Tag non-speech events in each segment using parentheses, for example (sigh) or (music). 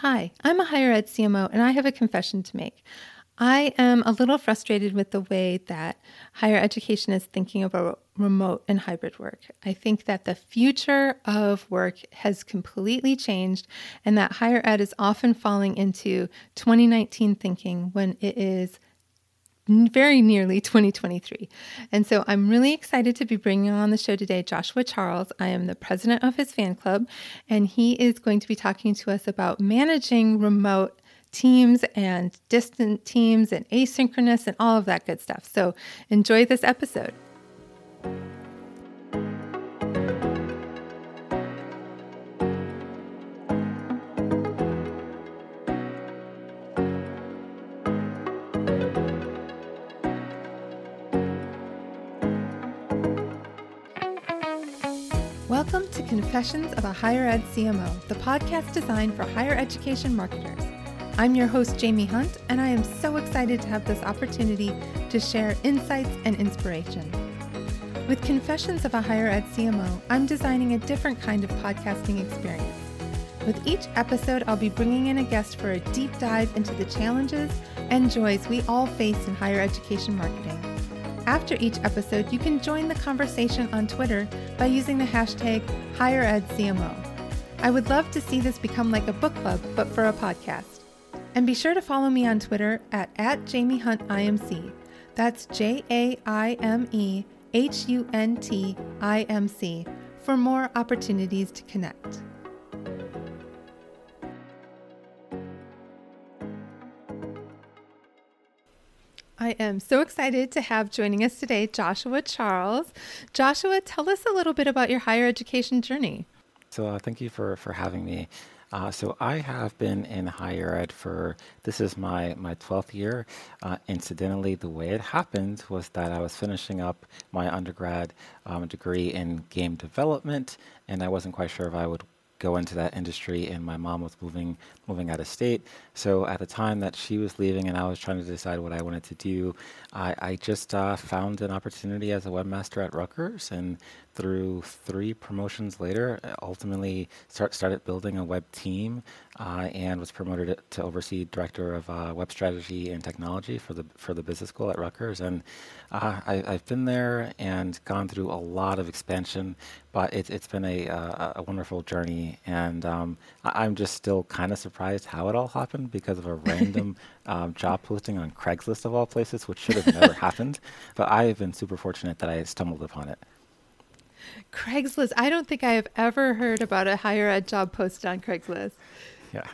Hi, I'm a higher ed CMO and I have a confession to make. I am a little frustrated with the way that higher education is thinking about remote and hybrid work. I think that the future of work has completely changed and that higher ed is often falling into 2019 thinking when it is very nearly 2023. And so I'm really excited to be bringing on the show today Joshua Charles. I am the president of his fan club, and he is going to be talking to us about managing remote teams and distant teams and asynchronous and all of that good stuff. So enjoy this episode. Confessions of a Higher Ed CMO, the podcast designed for higher education marketers. I'm your host, Jaime Hunt, and I am so excited to have this opportunity to share insights and inspiration. With Confessions of a Higher Ed CMO, I'm designing a different kind of podcasting experience. With each episode, I'll be bringing in a guest for a deep dive into the challenges and joys we all face in higher education marketing. After each episode, you can join the conversation on Twitter by using the hashtag HigherEdCMO. I would love to see this become like a book club, but for a podcast. And be sure to follow me on Twitter at, at Jaime Hunt IMC. That's J A I M E H U N T I M C for more opportunities to connect. I am so excited to have joining us today Joshua Charles. Joshua, tell us a little bit about your higher education journey. So, uh, thank you for, for having me. Uh, so I have been in higher ed for this is my my 12th year. Uh, incidentally, the way it happened was that I was finishing up my undergrad um, degree in game development, and I wasn't quite sure if I would go into that industry and my mom was moving moving out of state. So at the time that she was leaving and i was trying to decide what i wanted to do i, I just uh, found an opportunity as a webmaster at rutgers and through three promotions later, ultimately start, started building a web team uh, and was promoted to oversee director of uh, web strategy and technology for the for the business school at Rutgers. And uh, I, have been there and gone through a lot of expansion, but it, it's been a, a, a wonderful journey. And um, I, am just still kind of surprised how it all happened because of a random (laughs) um, job posting on Craigslist of all places, which should have never (laughs) happened. But I have been super fortunate that I stumbled upon it. Craigslist. I don't think I have ever heard about a higher ed job posted on Craigslist. Yeah.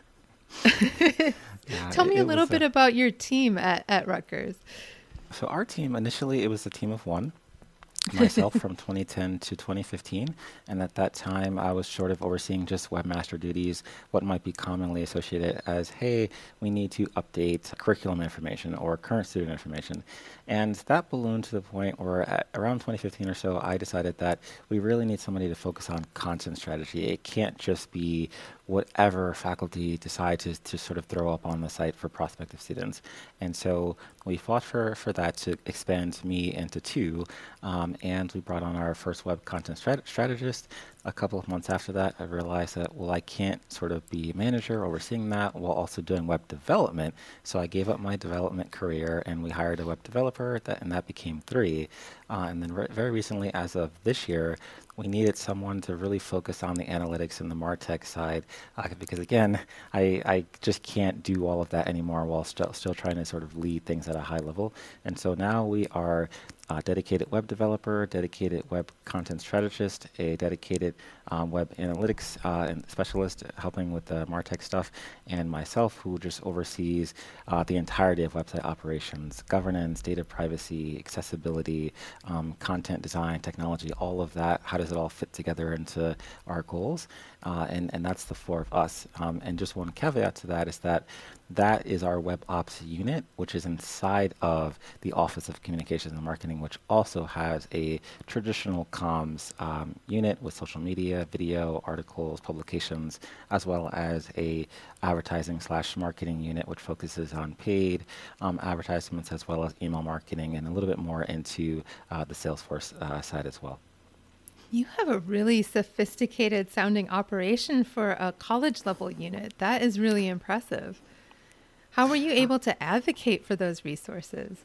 (laughs) yeah Tell me a little bit a, about your team at, at Rutgers. So our team initially it was a team of one myself (laughs) from 2010 to 2015. And at that time, I was sort of overseeing just webmaster duties, what might be commonly associated as, hey, we need to update curriculum information or current student information. And that ballooned to the point where around 2015 or so, I decided that we really need somebody to focus on content strategy. It can't just be whatever faculty decide to, to sort of throw up on the site for prospective students. And so we fought for, for that to expand me into two, um, and we brought on our first web content strat- strategist a couple of months after that, I realized that, well, I can't sort of be a manager overseeing that while also doing web development. So I gave up my development career and we hired a web developer, that, and that became three. Uh, and then re- very recently, as of this year, we needed someone to really focus on the analytics and the MarTech side uh, because, again, I, I just can't do all of that anymore while st- still trying to sort of lead things at a high level. And so now we are uh, dedicated web developer, a dedicated web content strategist, a dedicated um, web analytics uh, and specialist helping with the MarTech stuff, and myself who just oversees uh, the entirety of website operations, governance, data privacy, accessibility, um, content design, technology, all of that. How does it all fit together into our goals? Uh, and, and that's the four of us. Um, and just one caveat to that is that that is our web ops unit, which is inside of the Office of Communications and Marketing, which also has a traditional comms um, unit with social media, video, articles, publications, as well as a advertising slash marketing unit, which focuses on paid um, advertisements as well as email marketing and a little bit more into uh, the Salesforce uh, side as well. You have a really sophisticated sounding operation for a college level unit. That is really impressive. How were you able to advocate for those resources?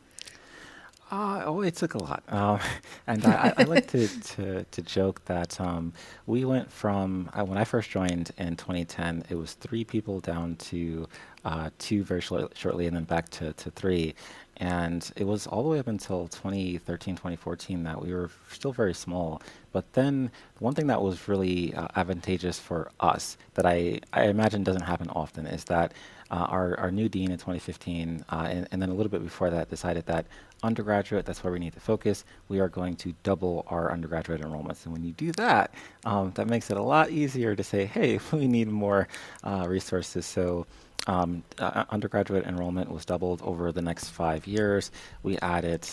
Uh, oh, it took a lot. Uh, (laughs) and I, I, like to, (laughs) to, to joke that um, we went from, uh, when I first joined in 2010, it was three people down to uh, two very short, shortly and then back to, to three. And it was all the way up until 2013, 2014 that we were still very small. But then one thing that was really uh, advantageous for us that I, I imagine doesn't happen often is that uh, our, our new dean in 2015, uh, and, and, then a little bit before that, decided that undergraduate, that's where we need to focus. We are going to double our undergraduate enrollments. And when you do that, um, that makes it a lot easier to say, hey, (laughs) we need more uh, resources. So um, uh, undergraduate enrollment was doubled over the next five years. We added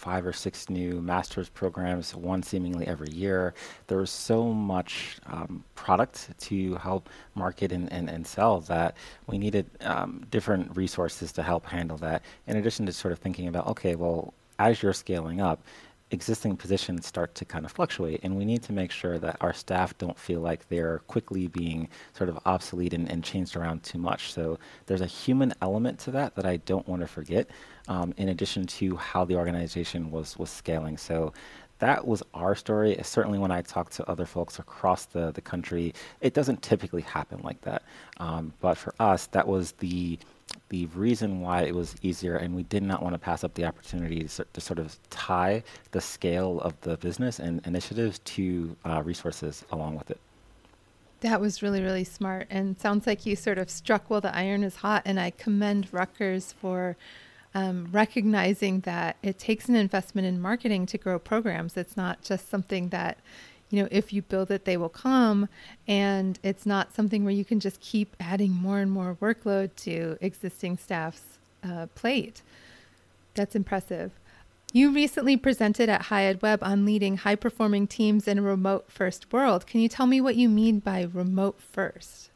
five or six new master's programs, one seemingly every year. There was so much um, product to help market and, and, and sell that we needed um, different resources to help handle that. In addition to sort of thinking about, okay, well, as you're scaling up, existing positions start to kind of fluctuate, and we need to make sure that our staff don't feel like they're quickly being sort of obsolete and, and changed around too much. So there's a human element to that that I don't want to forget, um, in addition to how the organization was was scaling. So that was our story. Certainly, when I talk to other folks across the, the country, it doesn't typically happen like that. Um, but for us, that was the the reason why it was easier, and we did not want to pass up the opportunity to, to sort of tie the scale of the business and initiatives to uh, resources along with it. That was really, really smart. And sounds like you sort of struck while the iron is hot. And I commend Rutgers for um, recognizing that it takes an investment in marketing to grow programs. It's not just something that you know, if you build it, they will come. And it's not something where you can just keep adding more and more workload to existing staff's uh, plate. That's impressive. You recently presented at High Web on leading high performing teams in a remote first world. Can you tell me what you mean by remote first?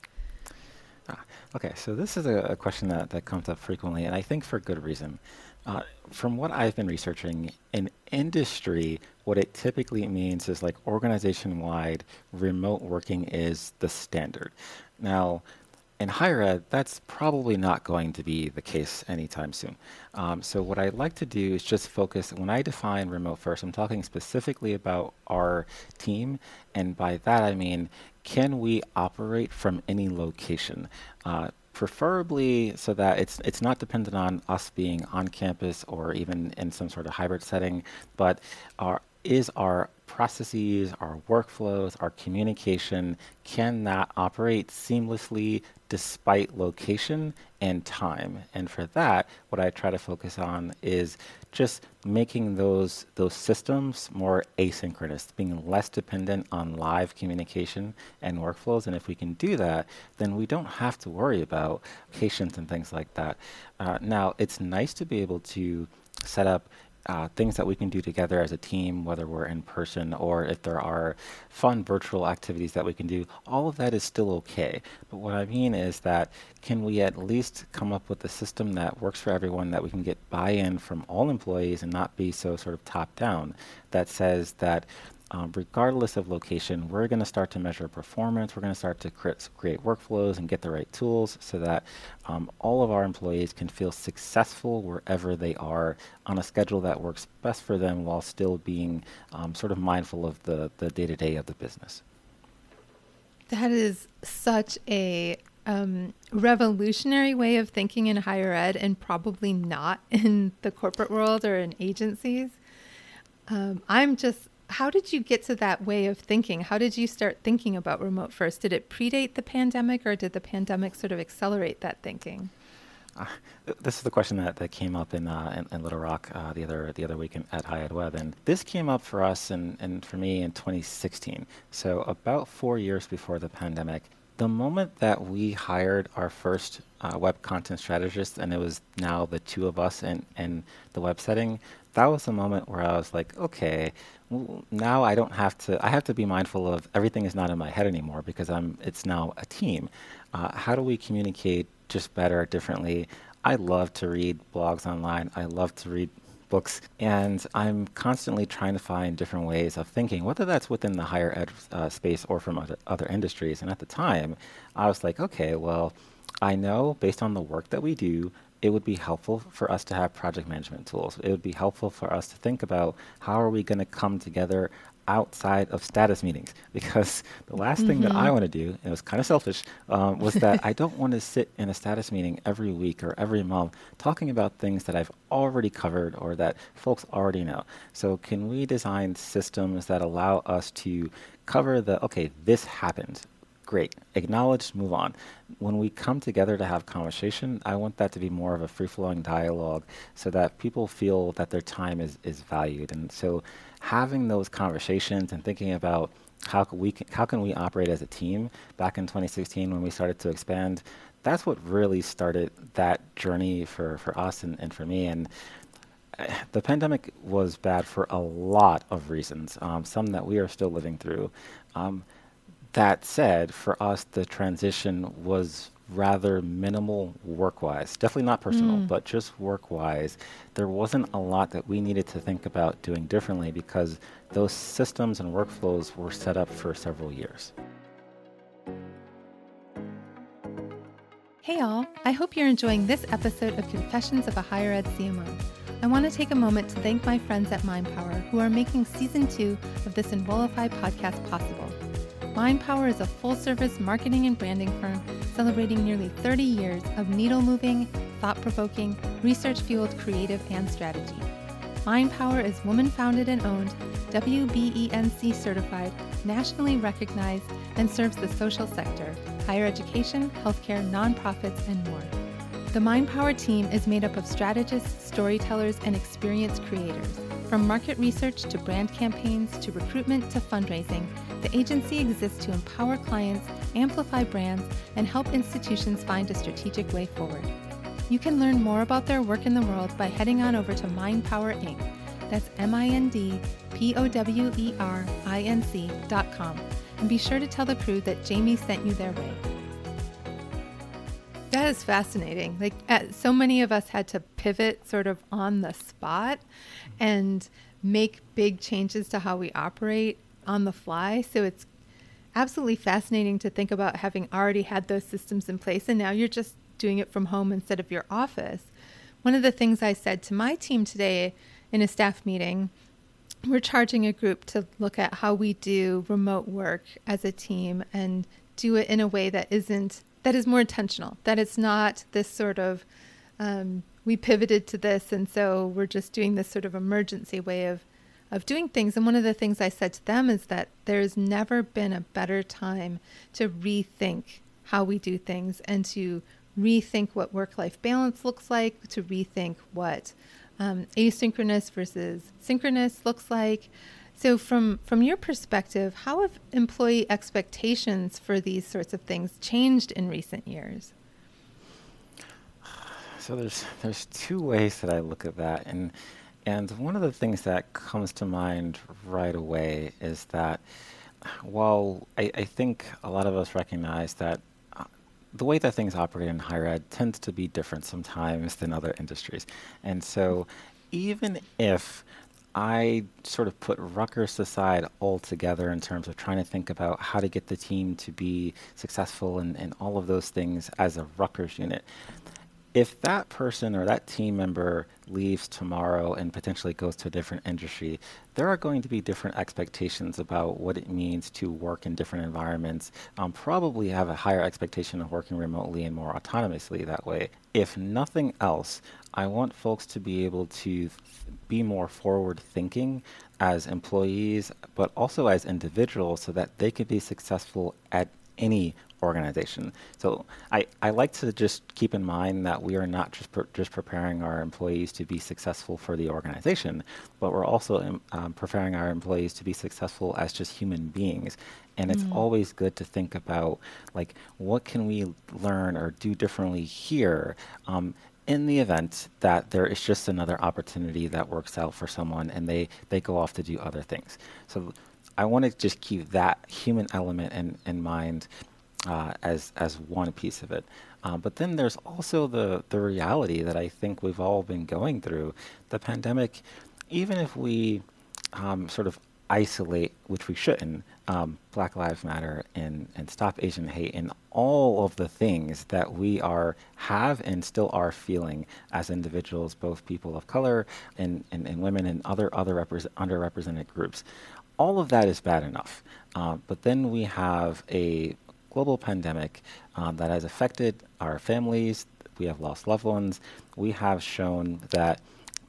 Ah, okay, so this is a, a, question that, that comes up frequently, and I think for good reason. Uh, from what I've been researching, in industry, what it typically means is like organization wide, remote working is the standard. Now, in higher ed, that's probably not going to be the case anytime soon. Um, so, what I'd like to do is just focus, when I define remote first, I'm talking specifically about our team. And by that, I mean, can we operate from any location? Uh, preferably so that it's it's not dependent on us being on campus or even in some sort of hybrid setting, but our is our processes, our workflows, our communication can that operate seamlessly despite location and time. And for that, what I try to focus on is just making those those systems more asynchronous, being less dependent on live communication and workflows. And if we can do that, then we don't have to worry about patients and things like that. Uh, now, it's nice to be able to set up uh, things that we can do together as a team, whether we're in person or if there are fun virtual activities that we can do, all of that is still okay. But what I mean is that can we at least come up with a system that works for everyone, that we can get buy in from all employees and not be so sort of top down, that says that um, regardless of location, we're going to start to measure performance. We're going to start to create, create workflows and get the right tools so that um, all of our employees can feel successful wherever they are on a schedule that works best for them while still being um, sort of mindful of the, the day-to-day of the business. That is such a um, revolutionary way of thinking in higher ed and probably not in the corporate world or in agencies. Um, I'm just how did you get to that way of thinking? How did you start thinking about remote first? Did it predate the pandemic or did the pandemic sort of accelerate that thinking? Uh, this is the question that, that came up in, uh, in, in, Little Rock uh, the other the other week in, at Ed Web, and this came up for us and, and for me in 2016. So about four years before the pandemic. The moment that we hired our first uh, web content strategist, and it was now the two of us in, in the web setting, that was the moment where I was like, okay, now I don't have to. I have to be mindful of everything is not in my head anymore because I'm. It's now a team. Uh, how do we communicate just better, differently? I love to read blogs online. I love to read books, and I'm constantly trying to find different ways of thinking, whether that's within the higher ed uh, space or from other, other industries. And at the time, I was like, okay, well, I know based on the work that we do, it would be helpful for us to have project management tools. It would be helpful for us to think about how are we going to come together outside of status meetings (laughs) because the last mm-hmm. thing that I mm-hmm. want to do, and it was kind of selfish, um, was that I don't want to sit in a status meeting every week or every month talking about things that I've already covered or that folks already know. So, can we design systems that allow us to cover the okay, this happened? Great, acknowledge, move on. When we come together to have conversation, I want that to be more of a free flowing dialogue so that people feel that their time is, is valued. And so having those conversations and thinking about how can we can, how can we operate as a team back in 2016 when we started to expand that's what really started that journey for, for us and, and for me and uh, the pandemic was bad for a lot of reasons um, some that we are still living through um, that said for us the transition was rather minimal work wise. Definitely not personal, mm. but just work wise. There wasn't a lot that we needed to think about doing differently because those systems and workflows were set up for several years. Hey, all. I hope you're enjoying this episode of Confessions of a Higher Ed CMO. I want to take a moment to thank my friends at MindPower who are making season two of this Enrollify podcast possible. MindPower is a full service marketing and branding firm celebrating nearly 30 years of needle moving, thought provoking, research fueled creative and strategy. MindPower is woman founded and owned, WBENC certified, nationally recognized, and serves the social sector, higher education, healthcare, nonprofits, and more. The MindPower team is made up of strategists, storytellers, and experienced creators. From market research to brand campaigns to recruitment to fundraising, the agency exists to empower clients, amplify brands, and help institutions find a strategic way forward. You can learn more about their work in the world by heading on over to MindPower Inc. That's M I N D P O W E R I N C dot com. And be sure to tell the crew that Jaime sent you their way. That is fascinating. Like, uh, so many of us had to pivot sort of on the spot and make big changes to how we operate on the fly. So it's absolutely fascinating to think about having already had those systems in place and now you're just doing it from home instead of your office. One of the things I said to my team today in a staff meeting, we're charging a group to look at how we do remote work as a team and do it in a way that isn't that is more intentional. That it's not this sort of um, we pivoted to this and so we're just doing this sort of emergency way of of doing things. And one of the things I said to them is that there's never been a better time to rethink how we do things and to rethink what work life balance looks like, to rethink what um, asynchronous versus synchronous looks like. So, from, from your perspective, how have employee expectations for these sorts of things changed in recent years? So there's there's two ways that I look at that, and and one of the things that comes to mind right away is that while I, I think a lot of us recognize that uh, the way that things operate in higher ed tends to be different sometimes than other industries. And so even if I sort of put Rutgers aside altogether in terms of trying to think about how to get the team to be successful and, and all of those things as a Rutgers unit if that person or that team member leaves tomorrow and potentially goes to a different industry, there are going to be different expectations about what it means to work in different environments. Um, probably have a higher expectation of working remotely and more autonomously that way. If nothing else, I want folks to be able to th- be more forward thinking as employees, but also as individuals so that they could be successful at any organization. So I, I like to just keep in mind that we are not just pre- just preparing our employees to be successful for the organization, but we're also um, um preparing our employees to be successful as just human beings. And mm. it's always good to think about like what can we learn or do differently here. Um, in the event that there is just another opportunity that works out for someone and they, they go off to do other things. So I want to just keep that human element in, in mind uh, as as one piece of it. Um, but then there's also the, the reality that I think we've all been going through. The pandemic, even if we um, sort of isolate, which we shouldn't, um, Black Lives Matter and, and Stop Asian Hate and all of the things that we are have and still are feeling as individuals, both people of color and, and, and women and other other represent, underrepresented groups. All of that is bad enough. Uh, but then we have a global pandemic um, that has affected our families. We have lost loved ones. We have shown that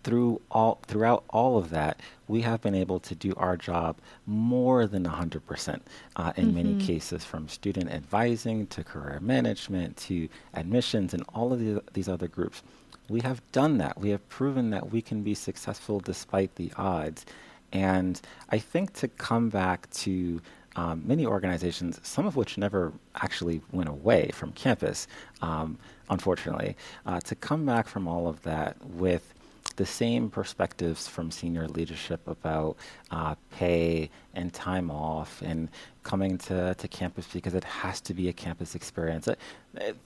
through all throughout all of that, we have been able to do our job more than 100% uh, in mm-hmm. many cases, from student advising to career management to admissions and all of the, these other groups. We have done that. We have proven that we can be successful despite the odds. And I think to come back to um, many organizations, some of which never actually went away from campus, um, unfortunately, uh, to come back from all of that with the same perspectives from senior leadership about uh, pay and time off and coming to, to campus because it has to be a campus experience. It,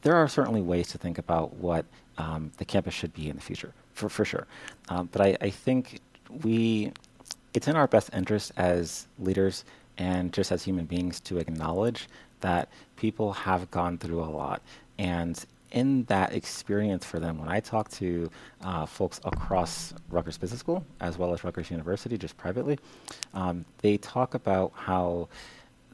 there are certainly ways to think about what um, the campus should be in the future, for, for sure. Um, but I, I think we, it's in our best interest as leaders and just as human beings to acknowledge that people have gone through a lot. And in that experience for them, when I talk to uh, folks across Rutgers Business School as well as Rutgers University, just privately, um, they talk about how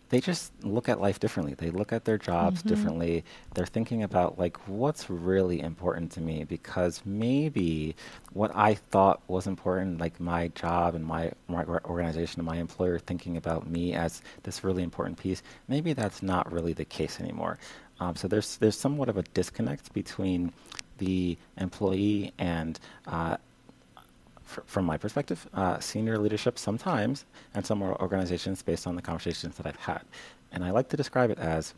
they just look at life differently. They look at their jobs mm-hmm. differently. They're thinking about like what's really important to me because maybe what I thought was important, like my job and my, my organization and my employer thinking about me as this really important piece, maybe that's not really the case anymore. Um, so there's there's somewhat of a disconnect between the employee and uh, from my perspective, uh, senior leadership sometimes, and some organizations based on the conversations that I've had. And I like to describe it as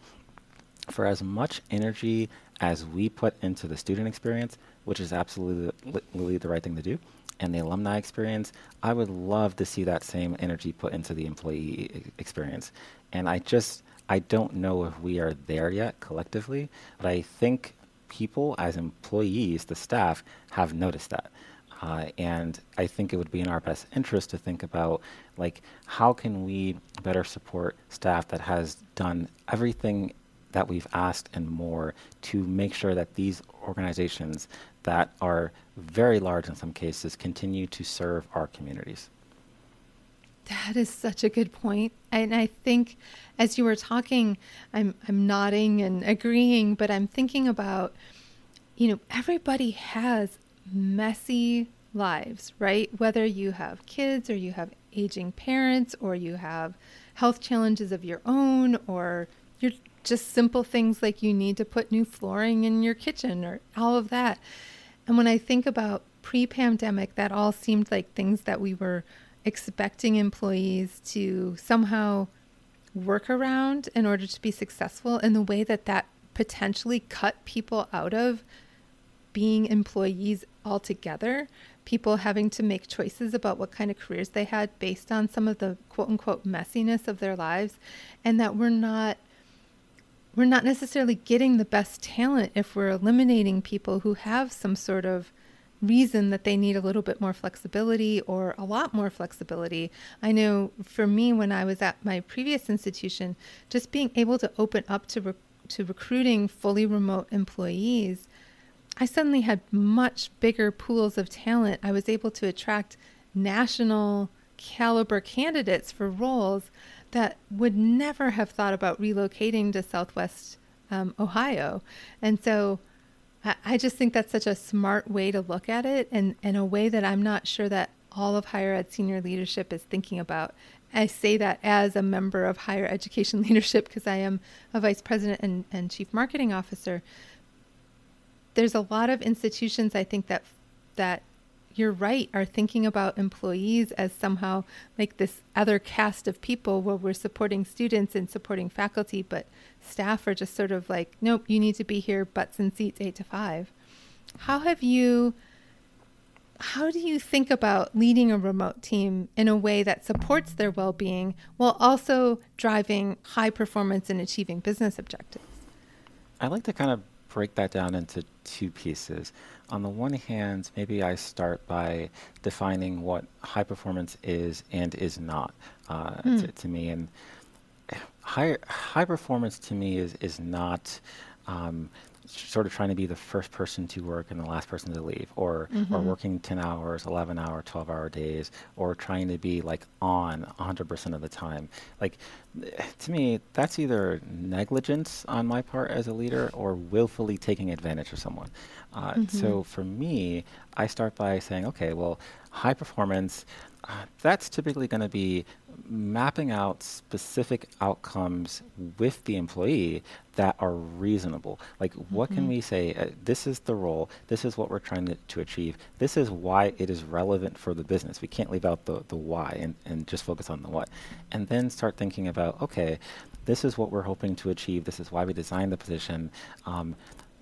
for as much energy as we put into the student experience, which is absolutely the right thing to do, and the alumni experience, I would love to see that same energy put into the employee experience. And I just, I don't know if we are there yet collectively, but I think people as employees, the staff, have noticed that. Uh, and I think it would be in our best interest to think about like how can we better support staff that has done everything that we've asked and more to make sure that these organizations that are very large in some cases continue to serve our communities. That is such a good point. And I think as you were talking, I'm I'm nodding and agreeing, but I'm thinking about you know, everybody has messy lives, right? Whether you have kids or you have aging parents or you have health challenges of your own or you're just simple things like you need to put new flooring in your kitchen or all of that. And when I think about pre pandemic, that all seemed like things that we were expecting employees to somehow work around in order to be successful in the way that that potentially cut people out of being employees altogether, people having to make choices about what kind of careers they had based on some of the quote unquote messiness of their lives, and that we're not we're not necessarily getting the best talent if we're eliminating people who have some sort of reason that they need a little bit more flexibility or a lot more flexibility. I know for me, when I was at my previous institution, just being able to open up to, to recruiting fully remote employees I suddenly had much bigger pools of talent. I was able to attract national caliber candidates for roles that would never have thought about relocating to Southwest um, Ohio. And so I, just think that's such a smart way to look at it and, and a way that I'm not sure that all of higher ed senior leadership is thinking about. I say that as a member of higher education (laughs) leadership because I am a vice president and, and chief marketing officer there's a lot of institutions I think that that you're right are thinking about employees as somehow like this other cast of people where we're supporting students and supporting faculty but staff are just sort of like nope you need to be here butts and seats 8 to 5 how have you how do you think about leading a remote team in a way that supports their well-being while also driving high performance and achieving business objectives? I like to kind of break that down into two pieces. On the one hand, maybe I start by defining what high performance is and is not uh, mm. to, to, me. And high high performance to me is is not um, sort of trying to be the first person to work and the last person to leave, or mm-hmm. or working ten hours, eleven hour, twelve hour days, or trying to be like on hundred percent of the time. Like (sighs) to me, that's either negligence on my part as a leader or willfully taking advantage of someone. Uh, mm-hmm. So for me, I start by saying, okay, well, high performance. Uh, that's typically going to be mapping out specific outcomes with the employee that are reasonable. Like, mm-hmm. what can mm-hmm. we say? Uh, this is the role. This is what we're trying to, to achieve. This is why it is relevant for the business. We can't leave out the, the why and, and just focus on the what. And then start thinking about, okay, this is what we're hoping to achieve. This is why we designed the position. Um,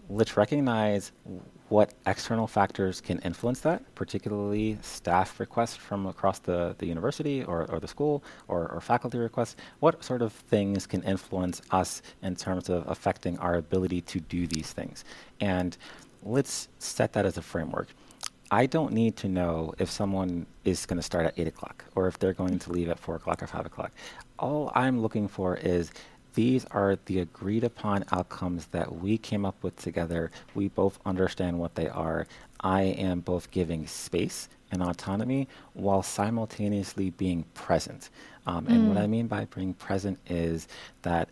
let's recognize what external factors can influence that, particularly staff requests from across the, the university or, or the school or, or faculty requests. What sort of things can influence us in terms of affecting our ability to do these things? And let's set that as a framework. I don't need to know if someone is going to start at 8 o'clock or if they're going to leave at 4 o'clock or 5 o'clock. All I'm looking for is these are the agreed upon outcomes that we came up with together. We both understand what they are. I am both giving space and autonomy while simultaneously being present. Um, and what I mm. mean by being present is that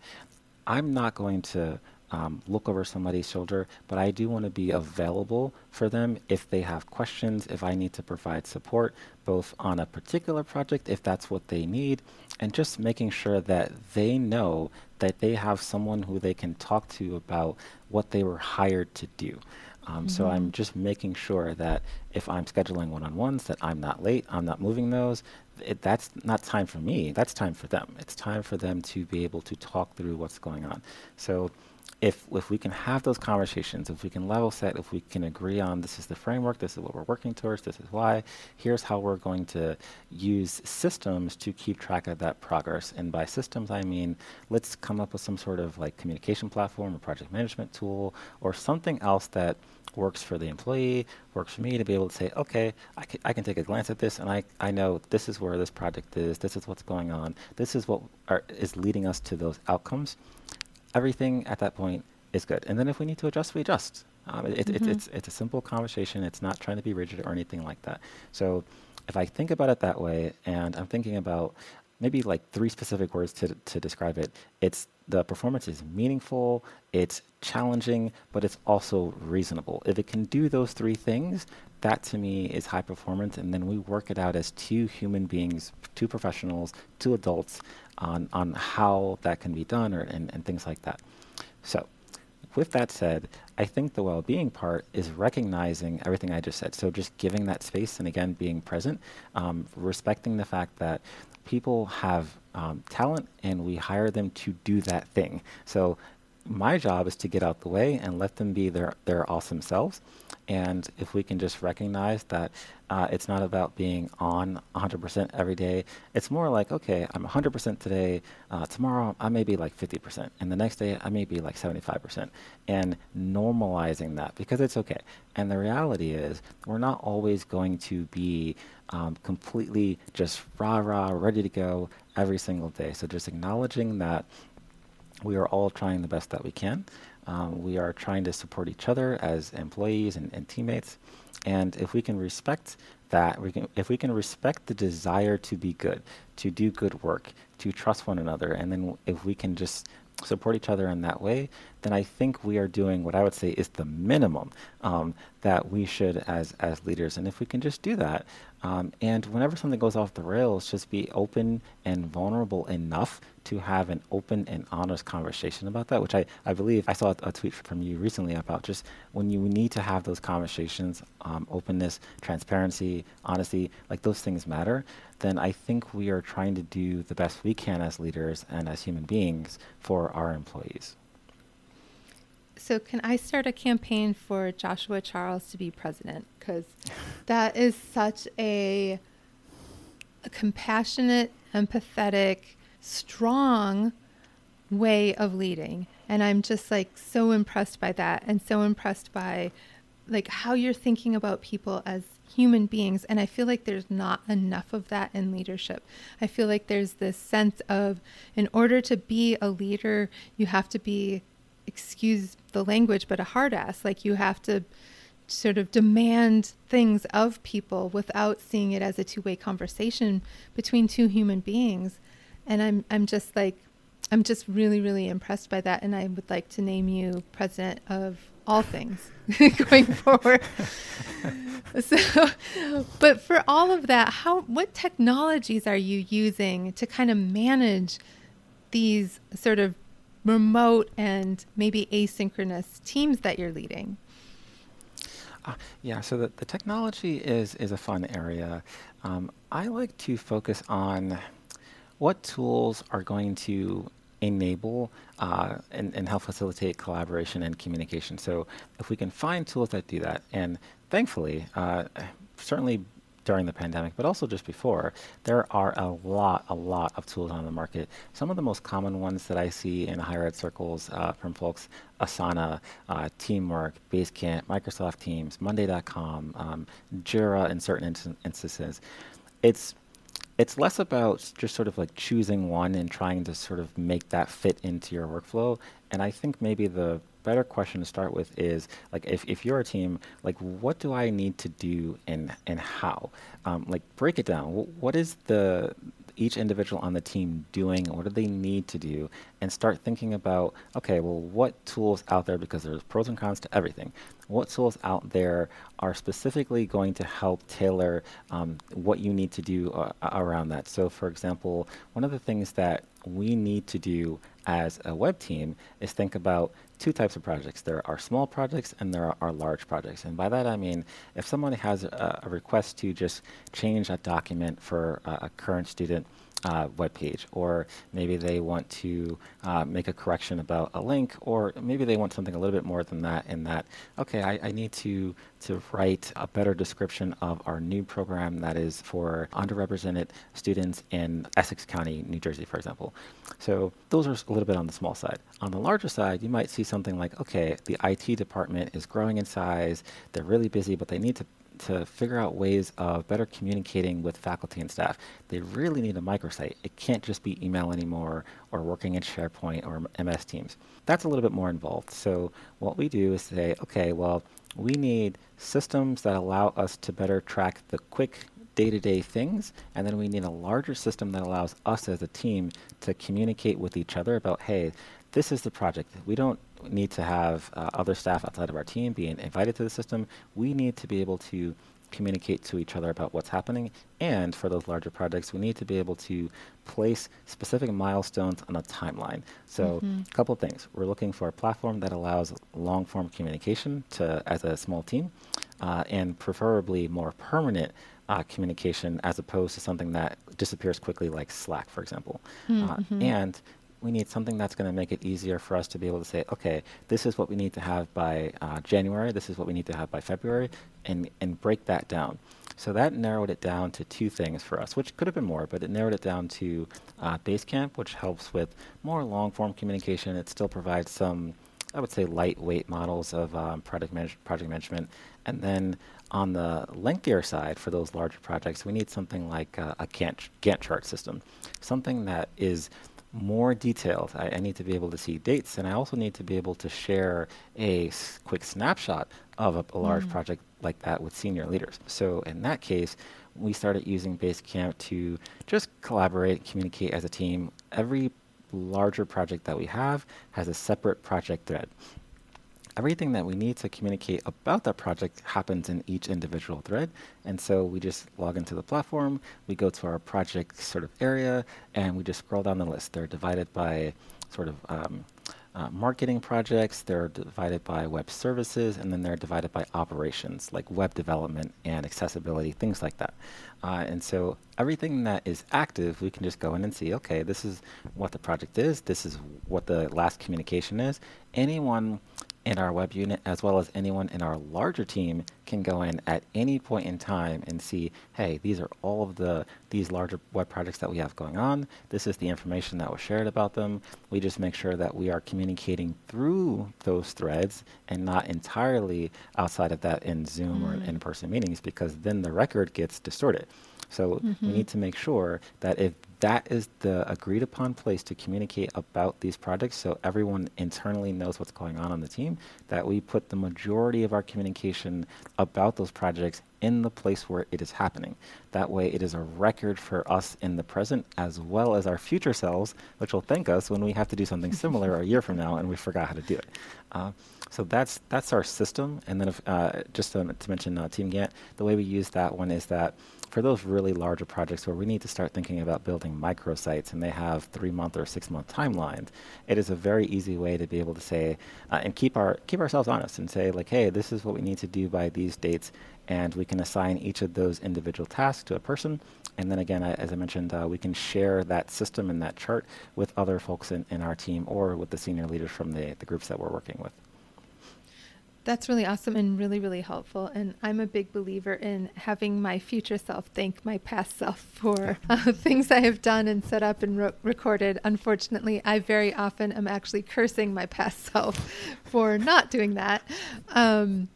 I'm not going to um, look over somebody's shoulder, but I do want to be available for them if they have questions, if I need to provide support, both on a particular project, if that's what they need, and just making sure that they know that they have someone who they can talk to about what they were hired to do. Um, mm-hmm. So I'm just making sure that if I'm scheduling one-on-ones, that I'm not late, I'm not moving those. It, that's not time for me. That's time for them. It's time for them to be able to talk through what's going on. So if if we can have those conversations, if we can level set, if we can agree on this is the framework, this is what we're working towards, this is why, here's how we're going to use systems to keep track of that progress. And by systems, I mean let's come up with some sort of like communication platform or project management tool or something else that works for the employee, works for me to be able to say, okay, I can, can take a glance at this and I, I know this is where this project is, this is what's going on, this is what are, is leading us to those outcomes everything at that point is good. And then if we need to adjust, we adjust. Um, it, mm-hmm. it, it's, it's a simple conversation. It's not trying to be rigid or anything like that. So if I think about it that way, and I'm thinking about maybe like three specific words to, to describe it, it's the performance is meaningful, it's challenging, but it's also reasonable. If it can do those three things, that to me is high performance. And then we work it out as two human beings, two professionals, two adults on, on how that can be done or, and, and things like that. So, with that said, I think the well being part is recognizing everything I just said. So, just giving that space and again, being present, um, respecting the fact that people have um, talent and we hire them to do that thing. So, my job is to get out the way and let them be their, their awesome selves. And if we can just recognize that uh, it's not about being on 100% every day, it's more like, okay, I'm 100% today. Uh, tomorrow, I may be like 50%. And the next day, I may be like 75%. And normalizing that because it's okay. And the reality is, we're not always going to be um, completely just rah rah, ready to go every single day. So just acknowledging that we are all trying the best that we can. Um, we are trying to support each other as employees and, and teammates. And if we can respect that, we can, if we can respect the desire to be good, to do good work, to trust one another, and then if we can just support each other in that way, then I think we are doing what I would say is the minimum um, that we should as as leaders. And if we can just do that, um, and whenever something goes off the rails, just be open and vulnerable enough to have an open and honest conversation about that. Which I I believe I saw a, tweet from you recently about just when you need to have those conversations, um, openness, transparency, honesty, like those things matter then I think we are trying to do the best we can as leaders and as human beings for our employees. So, can I start a campaign for Joshua Charles to be president? Because that is such a, a compassionate, empathetic, strong way of leading. And I'm just like so impressed by that and so impressed by like how you're thinking about people as human beings and I feel like there's not enough of that in leadership. I feel like there's this sense of in order to be a leader, you have to be excuse the language but a hard ass. Like you have to sort of demand things of people without seeing it as a two-way conversation between two human beings. And I'm I'm just like I'm just really really impressed by that and I would like to name you president of all things (laughs) going forward. (laughs) so, but for all of that, how what technologies are you using to kind of manage these sort of remote and maybe asynchronous teams that you're leading? Uh, yeah, so the, the technology is is a fun area. Um, I like to focus on what tools are going to enable uh, and, and help facilitate collaboration and communication. So if we can find tools that do that, and thankfully, uh, certainly during the pandemic, but also just before, there are a lot, a lot of tools on the market. Some of the most common ones that I see in higher ed circles uh, from folks, Asana, uh, Teamwork, Basecamp, Microsoft Teams, Monday.com, um, Jira in certain instances. It's it's less about just sort of like choosing one and trying to sort of make that fit into your workflow. And I think maybe the better question to start with is like if, if you're a team, like what do I need to do and and how? Um, like break it down. W- what is the each individual on the team doing? What do they need to do? And start thinking about, okay, well, what tools out there, because there's pros and cons to everything, what tools out there are specifically going to help tailor um, what you need to do uh, around that. So, for example, one of the things that we need to do as a web team is think about two types of projects. There are small projects and there are, are large projects. And by that I mean, if someone has a, a request to just change a document for a current student, uh, web page, or maybe they want to uh, make a correction about a link, or maybe they want something a little bit more than that. In that, okay, I, I need to to write a better description of our new program that is for underrepresented students in Essex County, New Jersey, for example. So those are a little bit on the small side. On the larger side, you might see something like, okay, the IT department is growing in size, they're really busy, but they need to to figure out ways of better communicating with faculty and staff. They really need a microsite. It can't just be email anymore or working in SharePoint or MS Teams. That's a little bit more involved. So what we do is say, okay, well, we need systems that allow us to better track the quick day-to-day things and then we need a larger system that allows us as a team to communicate with each other about hey this is the project we don't need to have uh, other staff outside of our team being invited to the system. We need to be able to communicate to each other about what's happening. And for those larger projects, we need to be able to place specific milestones on a timeline. So, mm-hmm. a couple of things. We're looking for a platform that allows long form communication to as a small team, uh, and preferably more permanent. Uh, communication as opposed to something that disappears quickly like Slack, for example. Uh, mm-hmm. Uh, and we need something that's going to make it easier for us to be able to say, okay, this is what we need to have by uh, January, this is what we need to have by February, and, and break that down. So that narrowed it down to two things for us, which could have been more, but it narrowed it down to uh, Basecamp, which helps with more long form communication. It still provides some, I would say, lightweight models of um, project, manage- project management. And then on the lengthier side, for those larger projects, we need something like uh, a Gantt, Gantt chart system, something that is more detailed. I, I, need to be able to see dates, and I also need to be able to share a s- quick snapshot of a, a large mm. project like that with senior leaders. So in that case, we started using Basecamp to just collaborate, communicate as a team. Every larger project that we have has a separate project thread everything that we need to communicate about that project happens in each individual thread. And so we just log into the platform, we go to our project sort of area, and we just scroll down the list. They're divided by sort of um, uh, marketing projects, they're divided by web services, and then they're divided by operations like web development and accessibility, things like that. Uh, and so everything that is active, we can just go in and see, okay, this is what the project is, this is what the last communication is. Anyone in our web unit, as well as anyone in our larger team, can go in at any point in time and see, hey, these are all of the these larger web projects that we have going on. This is the information that was shared about them. We just make sure that we are communicating through those threads and not entirely outside of that in Zoom mm. or in mm. in-person meetings, because then the record gets distorted. So mm-hmm. we need to make sure that if that is the agreed upon place to communicate about these projects so everyone internally knows what's going on on the team, that we put the majority of our communication about those projects in the place where it is happening. That way, it is a record for us in the present as well as our future selves, which will thank us when we have to do something (laughs) similar a year from now and we forgot how to do it. Uh, so that's that's our system. And then, if, uh, just to, to mention uh, TeamGantt, the way we use that one is that for those really larger projects where we need to start thinking about building microsites and they have three month or six month timelines, it is a very easy way to be able to say uh, and keep our keep ourselves honest and say like, hey, this is what we need to do by these dates, and we can assign each of those individual tasks to a person. And then again, I, as I mentioned, uh, we can share that system and that chart with other folks in, in our team or with the senior leaders from the, the groups that we're working with. That's really awesome and really, really helpful. And I'm a big believer in having my future self thank my past self for uh, (laughs) things I have done and set up and recorded. Unfortunately, I very often am actually cursing my past (laughs) self for not doing that. Um,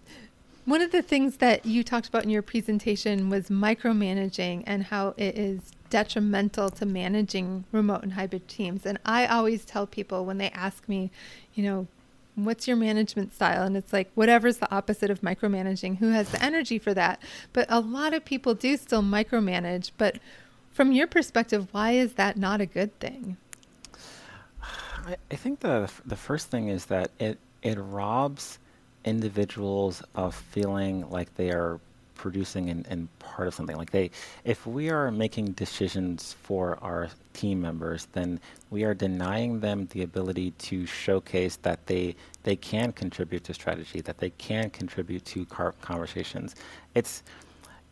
one of the things that you talked about in your presentation was micromanaging and how it is detrimental to managing remote and hybrid teams. And I always tell people when they ask me, you know, what's your management style? And it's like, whatever's the opposite of micromanaging. Who has the energy for that? But a lot of people do still micromanage. But from your perspective, why is that not a good thing? I, I think the the first thing is that it it robs individuals of feeling like they are producing and, and part of something. Like they, if we are making decisions for our team members, then we are denying them the ability to showcase that they they can contribute to strategy, that they can contribute to car- conversations. It's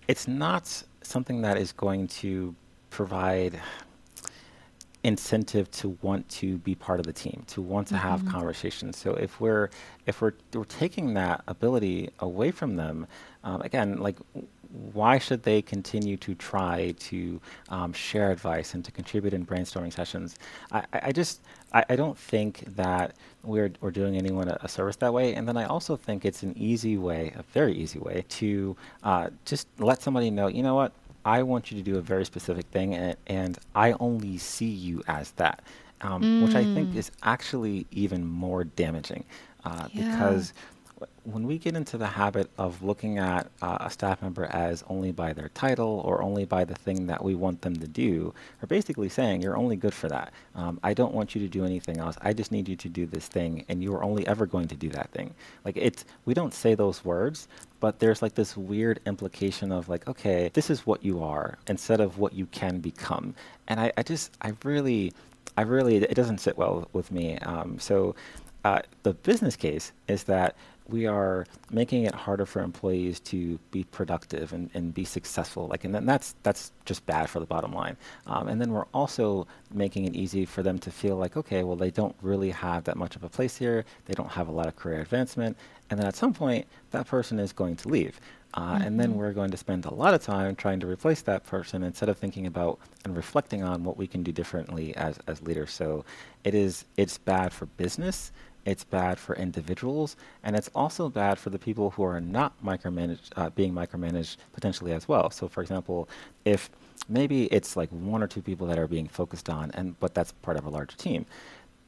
it's not something that is going to provide incentive to want to be part of the team, to want to mm-hmm. have conversations. So if we're if we're we're taking that ability away from them, um, again, like why should they continue to try to um, share advice and to contribute in brainstorming sessions? I, I just I, I, don't think that we're we're doing anyone a, a, service that way. And then I also think it's an easy way, a very easy way, to uh, just let somebody know, you know what, I want you to do a very specific thing, and, and I only see you as that, um, mm. which I think mm. is actually even more damaging uh, yeah. because when we get into the habit of looking at uh, a staff member as only by their title or only by the thing that we want them to do, we're basically saying you're only good for that. Um, I don't want you to do anything else. I just need you to do this thing, and you are only ever going to do that thing. Like it's, we don't say those words, but there's like this weird implication of like, okay, this is what you are instead of what you can become. And I, I just, I really, I really, it doesn't sit well with me. Um, so uh, the business case is that we are making it harder for employees to be productive and, and be successful. Like, and then that's that's just bad for the bottom line. Um, and then we're also making it easy for them to feel like, okay, well, they don't really have that much of a place here. They don't have a lot of career advancement, and then at some point, that person is going to leave. Uh, mm-hmm. And then mm-hmm. we're going to spend a lot of time trying to replace that person instead of thinking about and reflecting on what we can do differently as, as leaders. So it is it's bad for business it's bad for individuals, and it's also bad for the people who are not micromanaged, uh, being micromanaged potentially as well. So, for example, if maybe it's like one or two people that are being focused on, and but that's part of a larger team.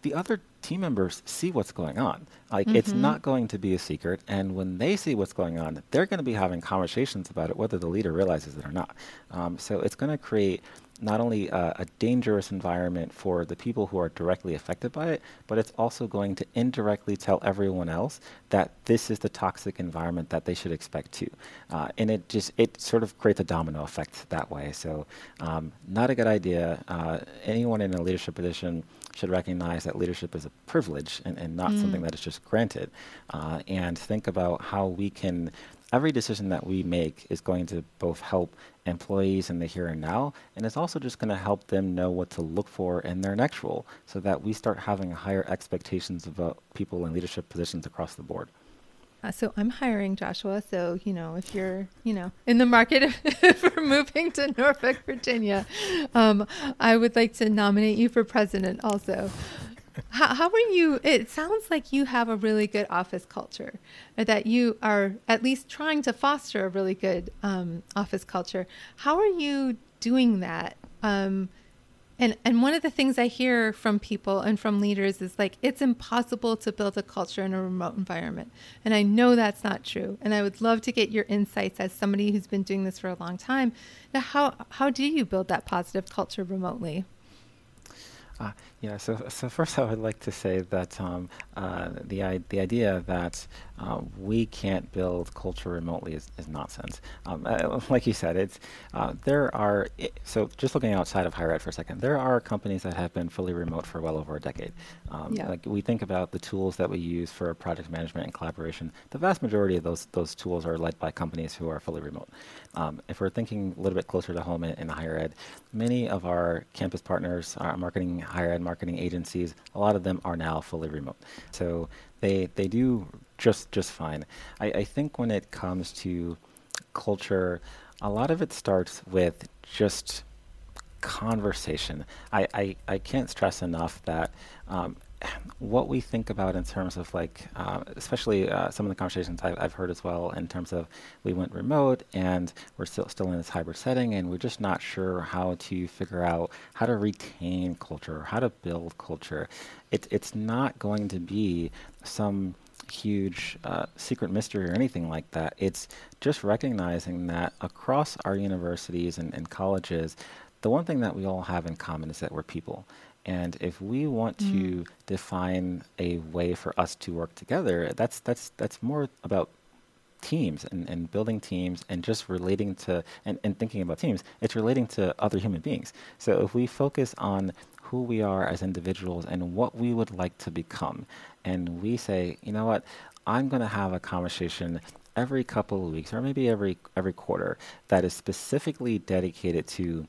The other team members see what's going on. Like mm-hmm. it's not going to be a secret, and when they see what's going on, they're going to be having conversations about it, whether the leader realizes it or not. Um, so it's going to create not only a, a, dangerous environment for the people who are directly affected by it, but it's also going to indirectly tell everyone else that this is the toxic environment that they should expect too. Uh, and it just it sort of creates a domino effect that way. So um, not a good idea. Uh, anyone in a leadership position should recognize that leadership is a privilege and, and not mm. something that is just granted, uh, and think about how we can every decision that we make is going to both help employees in the here and now, and it's also just going to help them know what to look for in their next role so that we start having higher expectations about people in leadership positions across the board. Uh, so I'm hiring Joshua. So you know, if you're you know in the market (laughs) for moving to Norfolk, Virginia, um, I would like to nominate you for president. Also, how, how are you? It sounds like you have a really good office culture, or that you are at least trying to foster a really good um, office culture. How are you doing that? Um, and and one of the things I hear from people and from leaders is like it's impossible to build a culture in a remote environment. And I know that's not true. And I would love to get your insights as somebody who's been doing this for a long time. Now how how do you build that positive culture remotely? Uh, yeah, so so first I would like to say that um, uh, the I- the idea that uh, we can't build culture remotely is, is nonsense. Um, uh, like you said, it's uh, there are I- so just looking outside of higher ed for a second, there are companies that have been fully remote for well over a decade. Um, Yeah. Like we think about the tools that we use for project management and collaboration. The vast majority of those those tools are led by companies who are fully remote. Um, if we're thinking a little bit closer to home in, in higher ed, many of our campus partners, our marketing higher ed marketing agencies, a lot of them are now fully remote. So they they do just just fine. I, I think when it comes to culture, a lot of it starts with just conversation. I, I, I can't stress enough that um, what we think about in terms of like, uh, especially uh, some of the conversations I've, I've heard as well in terms of we went remote and we're still still in this hybrid setting and we're just not sure how to figure out how to retain culture, how to build culture. It, it's not going to be some huge uh, secret mystery or anything like that. It's just recognizing that across our universities and, and colleges, the one thing that we all have in common is that we're people. And if we want Mm. to define a way for us to work together, that's that's that's more about teams and, and building teams and just relating to and, and thinking about teams. It's relating to other human beings. So if we focus on who we are as individuals and what we would like to become, and we say, you know what, I'm going to have a conversation every couple of weeks or maybe every every quarter that is specifically dedicated to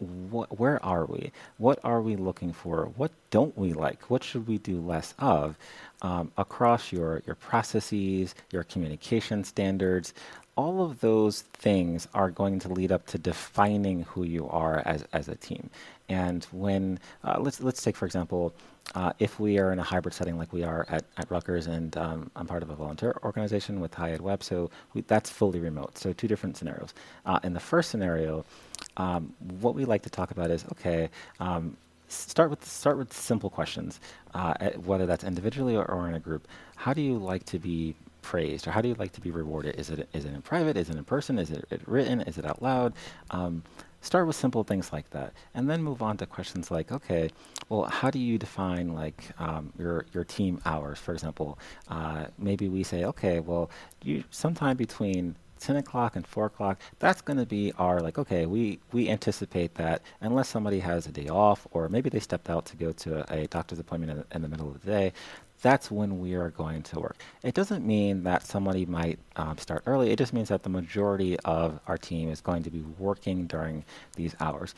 where are we? What are we looking for? What don't we like? What should we do less of um, across your your processes your communication standards? All of those things are going to lead up to defining who you are as, as a team. And when uh, let's let's take for example uh, if we are in a hybrid setting like we are at, at Rutgers, and um, I'm part of a volunteer organization with HighEdWeb, so we, that's fully remote. So two different scenarios. Uh, in the first scenario, um, what we like to talk about is okay. Um, start with start with simple questions, uh, whether that's individually or, or in a group. How do you like to be praised, or how do you like to be rewarded? Is it is it in private? Is it in person? Is it, it written? Is it out loud? Um, start with simple things like that and then move on to questions like okay well how do you define like um, your your team hours? For example uh, maybe we say okay well you sometime between 10 o'clock and 4 o'clock that's going to be our like okay we we anticipate that unless somebody has a day off or maybe they stepped out to go to a, a doctor's appointment in, in the middle of the day that's when we are going to work. It doesn't mean that somebody might um, start early. It just means that the majority of our team is going to be working during these hours.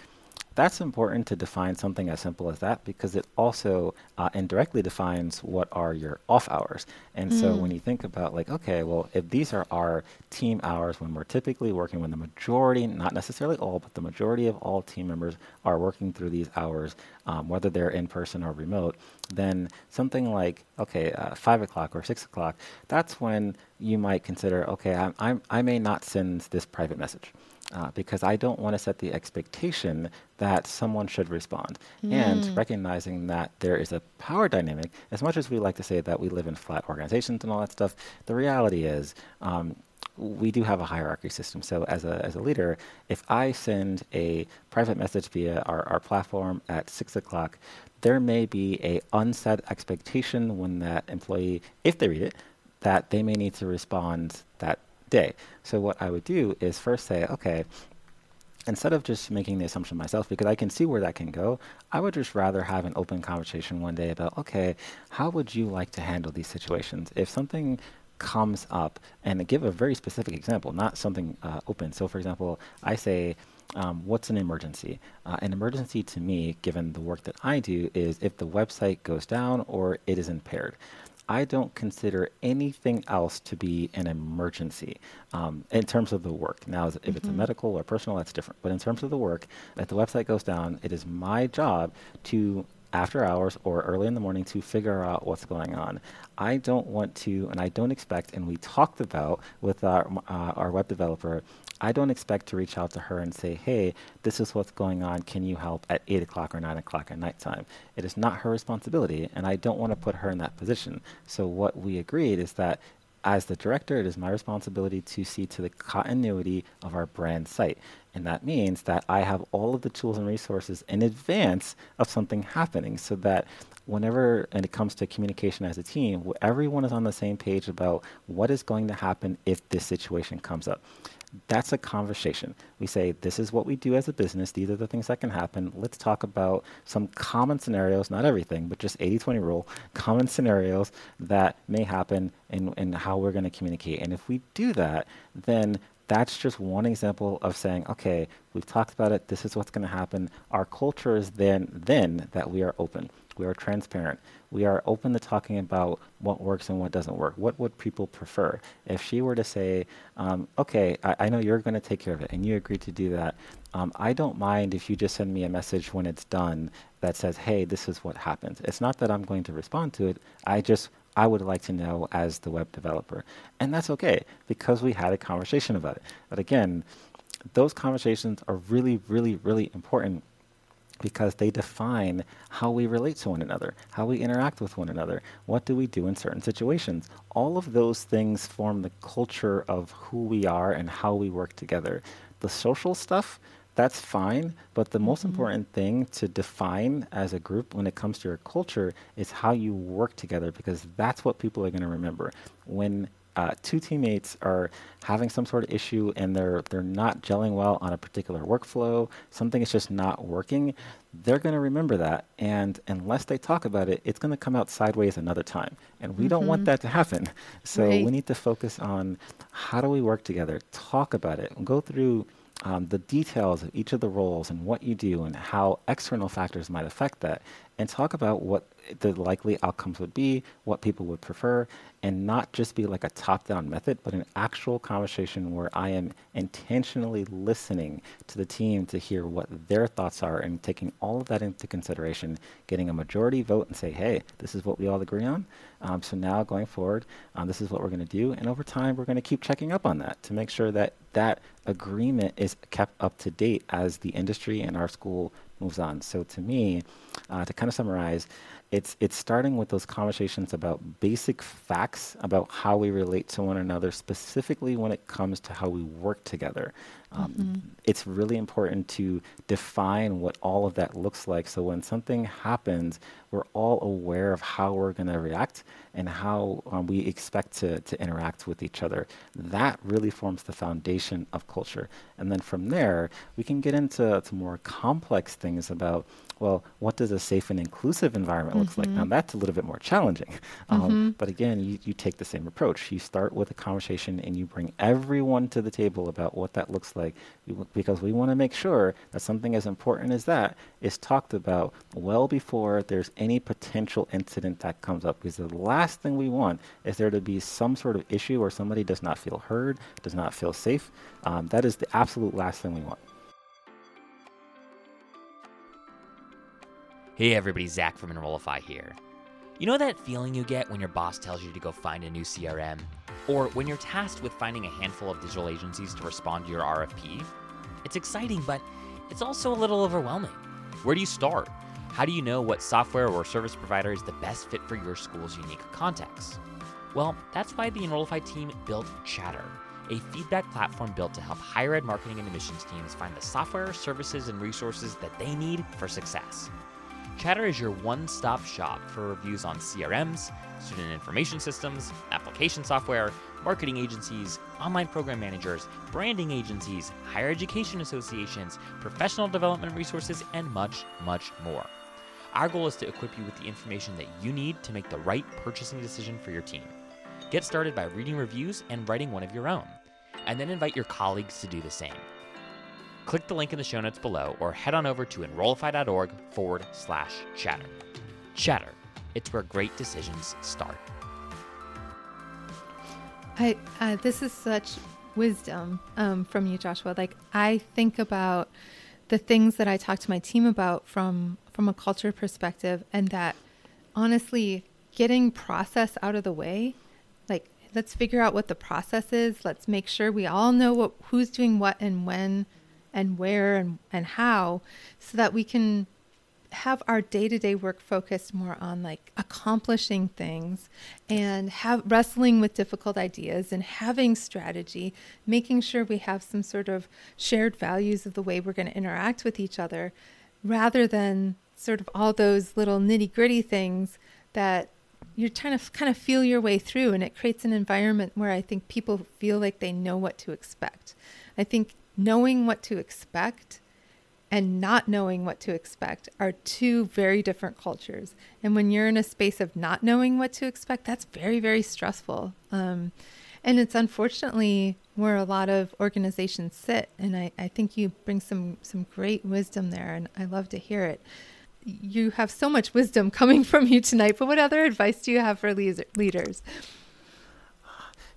That's important to define something as simple as that because it also uh, indirectly defines what are your off hours. And so when you think about like, okay, well, if these are our team hours when we're typically working, when the majority, not necessarily all, but the majority of all team members are working through these hours, um, whether they're in person or remote, then something like, okay, uh, five o'clock or six o'clock, that's when you might consider, okay, I'm, I'm, I may not send this private message uh, because I don't want to set the expectation that someone should respond. And recognizing that there is a power dynamic, as much as we like to say that we live in flat organizations and all that stuff, the reality is um, we do have a hierarchy system. So as a, as a leader, if I send a private message via our, our platform at six o'clock, there may be a unset expectation when that employee, if they read it, that they may need to respond that day. So what I would do is first say, okay, instead of just making the assumption myself, because I can see where that can go, I would just rather have an open conversation one day about, okay, how would you like to handle these situations? If something comes up and give a very specific example, not something uh, open. So, for example, I say, um, what's an emergency? Uh, an emergency to me, given the work that I do, is if the website goes down or it is impaired. I don't consider anything else to be an emergency um, in terms of the work. Now, if mm-hmm. it's a mm-hmm. medical or personal, that's different. But in terms of the work, if the website goes down, it is my job to after hours or early in the morning to figure out what's going on. I don't want to, and I don't expect, and we talked about with our, uh, our web developer, I don't expect to reach out to her and say, hey, this is what's going on. Can you help at 8 o'clock or 9 o'clock at nighttime? It is not her responsibility, and I don't want to put her in that position. So, what we agreed is that as the director, it is my responsibility to see to the continuity of our brand site. And that means that I have all of the tools and resources in advance of something happening so that whenever and it comes to communication as a team, everyone is on the same page about what is going to happen if this situation comes up that's a conversation. We say, this is what we do as a business. These are the things that can happen. Let's talk about some common scenarios, not everything, but just 80 20 rule, common scenarios that may happen and, and how we're going to communicate. And if we do that, then that's just one example of saying, okay, we've talked about it. This is what's going to happen. Our culture is then, then that we are open. We are transparent. We are open to talking about what works and what doesn't work. What would people prefer? If she were to say, um, okay, I, I, know you're going to take care of it and you agreed to do that, um, I don't mind if you just send me a message when it's done that says, hey, this is what happens. It's not that I'm going to respond to it. I just I would like to know as the web developer. And that's okay because we had a conversation about it. But again, those conversations are really, really, really important because they define how we relate to one another, how we interact with one another, what do we do in certain situations. All of those things form the culture of who we are and how we work together. The social stuff, that's fine, but the most mm-hmm. important thing to define as a group when it comes to your culture is how you work together because that's what people are going to remember. When uh, two teammates are having some sort of issue and they're they're not gelling well on a particular workflow, something is just not working, they're going to remember that. And unless they talk about it, it's going to come out sideways another time. And we mm-hmm. don't want mm-hmm. that to happen. (laughs) So right. we need to focus on how do we work together, talk about it, and go through um, the details of each of the roles and what you do and how external factors might affect that, and talk about what the likely outcomes would be, what people would prefer, and not just be like a top down method, but an actual conversation where I am intentionally listening to the team to hear what their thoughts are and taking all of that into consideration, getting a majority vote and say, hey, this is what we all agree on. Um, so now going forward, um, this is what we're going to do. And over time, we're going to keep checking up on that to make sure that that agreement is kept up to date as the industry and our school moves on. So to me, uh, to kind of summarize, it's it's starting with those conversations about basic facts about how we relate to one another, specifically when it comes to how we work together. Um, mm-hmm. It's really important to define what all of that looks like. So when something happens, we're all aware of how we're going to react and how um, we expect to, to interact with each other. That really forms the foundation of culture. And then from there, we can get into some more complex things about well, what does a safe and inclusive environment mm-hmm. look like? Now, mm-hmm. that's a little bit more challenging. (laughs) Um, mm-hmm. But again, you, you take the same approach. You start with a conversation and you bring everyone to the table about what that looks like because we want to make sure that something as important as that is talked about well before there's any potential incident that comes up. Because the last thing we want is there to be some sort of issue where somebody does not feel heard, does not feel safe. Um, that is the absolute last thing we want. Hey everybody, Zach from Enrollify here. You know that feeling you get when your boss tells you to go find a new CRM? Or when you're tasked with finding a handful of digital agencies to respond to your RFP? It's exciting, but it's also a little overwhelming. Where do you start? How do you know what software or service provider is the best fit for your school's unique context? Well, that's why the Enrollify team built Chatter, a feedback platform built to help higher ed marketing and admissions teams find the software, services, and resources that they need for success. Chatter is your one stop shop for reviews on CRMs, student information systems, application software, marketing agencies, online program managers, branding agencies, higher education associations, professional development resources, and much, much more. Our goal is to equip you with the information that you need to make the right purchasing decision for your team. Get started by reading reviews and writing one of your own, and then invite your colleagues to do the same. Click the link in the show notes below or head on over to enrollify.org forward slash chatter. Chatter, it's where great decisions start. I uh, this is such wisdom um, from you, Joshua. Like I think about the things that I talk to my team about from from a culture perspective, and that honestly, getting process out of the way, like let's figure out what the process is. Let's make sure we all know what who's doing what and when and where and, and how, so that we can have our day-to-day work focused more on like accomplishing things and have wrestling with difficult ideas and having strategy making sure we have some sort of shared values of the way we're going to interact with each other rather than sort of all those little nitty-gritty things that you're trying to kind of feel your way through and it creates an environment where i think people feel like they know what to expect. I think knowing what to expect and not knowing what to expect are two very different cultures. And when you're in a space of not knowing what to expect, that's very, very stressful. Um, and it's unfortunately where a lot of organizations sit. And I, I think you bring some, some great wisdom there, and I love to hear it. You have so much wisdom (laughs) coming from you tonight, but what other advice do you have for leaders?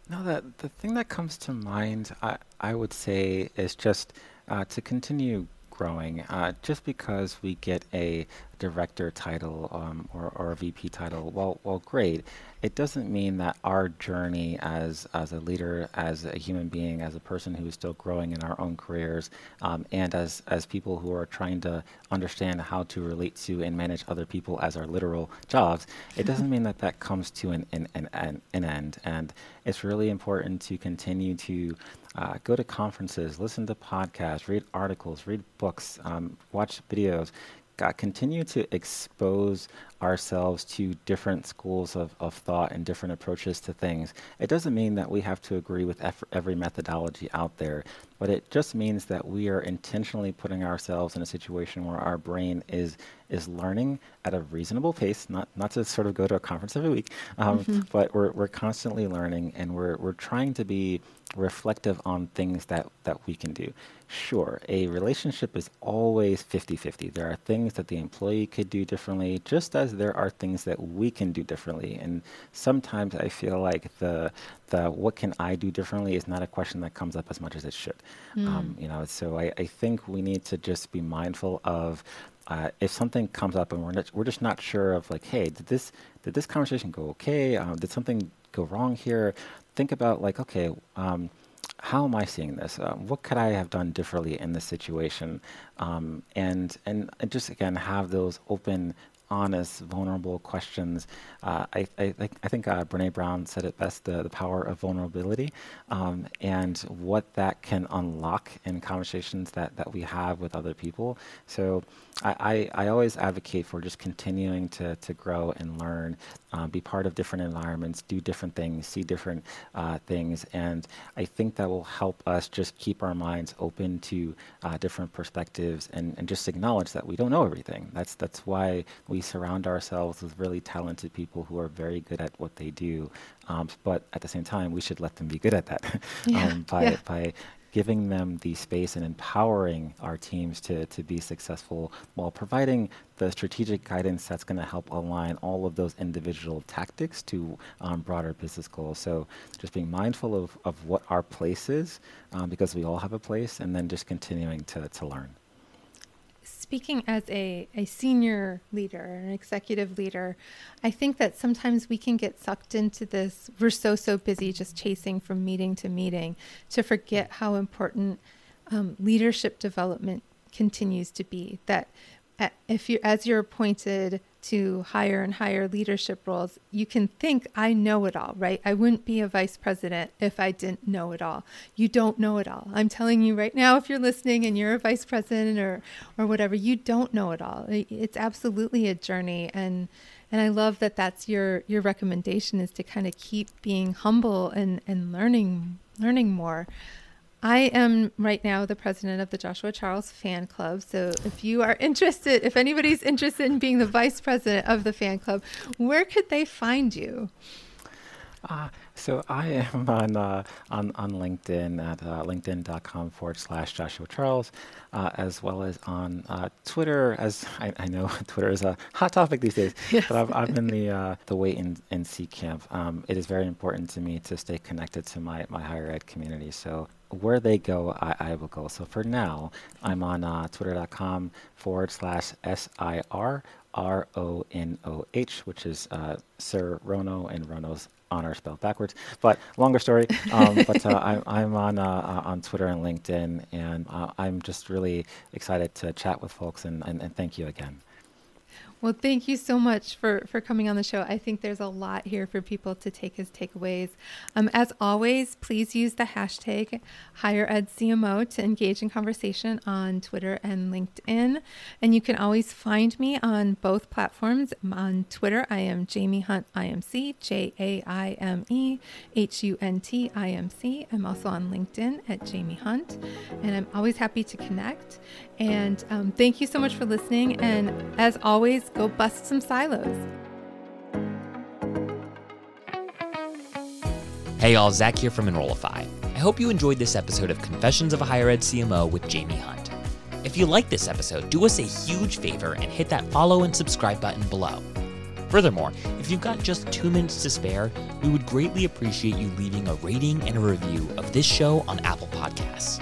No, that the thing that comes to mind, I, I would say, is just uh, to continue growing. Uh, just because we get a director title um, or, or a VP title, well, well, great. It doesn't mean that our journey as as a leader, as a human being, as a person who is still growing in our own careers, um, and as as people who are trying to understand how to relate to and manage other people as our literal jobs, it doesn't mean that that comes to an an, an, an end. And it's really important to continue to uh, go to conferences, listen to podcasts, read articles, read books, um, watch videos. Continue to expose ourselves to different schools of, of thought and different approaches to things. It doesn't mean that we have to agree with eff- every methodology out there, but it just means that we are intentionally putting ourselves in a situation where our brain is is learning at a reasonable pace, not not to sort of go to a conference every week, um, mm-hmm. but we're, we're constantly learning and we're, we're trying to be reflective on things that, that we can do. Sure, a relationship is always 50 50. There are things that the employee could do differently, just as there are things that we can do differently. And sometimes I feel like the, the what can I do differently is not a question that comes up as much as it should. Mm. Um, you know, so I, I think we need to just be mindful of uh, if something comes up and we're not, we're just not sure of like, hey, did this did this conversation go okay? Um, did something go wrong here? Think about like, okay, um, how am I seeing this? Uh, what could I have done differently in this situation? Um, and, and and just again have those open honest, vulnerable questions. Uh, I, I, I, think uh, Brene Brown said it best the, the power of vulnerability um, and what that can unlock in conversations that, that we have with other people. So I, I, I always advocate for just continuing to, to grow and learn, uh, be part of different environments, do different things, see different uh, things. And I think that will help us just keep our minds open to uh, different perspectives and, and just acknowledge that we don't know everything. That's, that's why we surround ourselves with really talented people who are very good at what they do. Um, but at the same time, we should let them be good at that (laughs) yeah, um, by, yeah. by giving them the space and empowering our teams to, to be successful while providing the strategic guidance that's going to help align all of those individual tactics to um, broader business goals. So just being mindful of, of what our place is, um, because we all have a place, and then just continuing to, to learn speaking as a, a senior leader, an executive leader, I think that sometimes we can get sucked into this. We're so, so busy just chasing from meeting to meeting to forget how important um, leadership development continues to be. That if you, as you're appointed to higher and higher leadership roles, you can think, I know it all, right? I wouldn't be a vice president if I didn't know it all. You don't know it all. I'm telling you right now, if you're listening and you're a vice president or, or whatever, you don't know it all. It's absolutely a journey. And, and I love that that's your, your recommendation is to kind of keep being humble and, and learning, learning more. I am right now the president of the Joshua Charles Fan Club. So if you are interested, if anybody's interested in being the vice president of the fan club, where could they find you? Uh, so I am (laughs) on uh, on on LinkedIn at uh, linkedin.com forward slash Joshua Charles, uh, as well as on uh, Twitter. As (laughs) I, I, know, (laughs) Twitter is a hot topic these days, yes. but I'm, I'm in the uh, the wait and, and see camp. Um, it is very important to me to stay connected to my, my higher ed community. So where they go, I, I will go. So for now, I'm on uh, twitter.com forward slash S I R R O N O H, which is uh, Sir Ronoh, and Ronoh's honor spelled backwards. But longer story. Um, (laughs) but uh, I'm, I'm on uh, uh, on Twitter and LinkedIn, and uh, I'm just really excited to chat with folks. And, and, and thank you again. Well, thank you so much for, for coming on the show. I think there's a lot here for people to take as takeaways. Um, as always, please use the hashtag HigherEdCMO to engage in conversation on Twitter and LinkedIn. And you can always find me on both platforms. On Twitter, I am Jaime Hunt IMC, J A I M E H U N T I M C. I'm also on LinkedIn at Jaime Hunt, and I'm always happy to connect. And um, thank you so much for listening. And as always, go bust some silos. Hey y'all, Zach here from Enrollify. I hope you enjoyed this episode of Confessions of a Higher Ed CMO with Jaime Hunt. If you like this episode, do us a huge favor and hit that follow and subscribe button below. Furthermore, if you've got just two minutes to spare, we would greatly appreciate you leaving a rating and a review of this show on Apple Podcasts.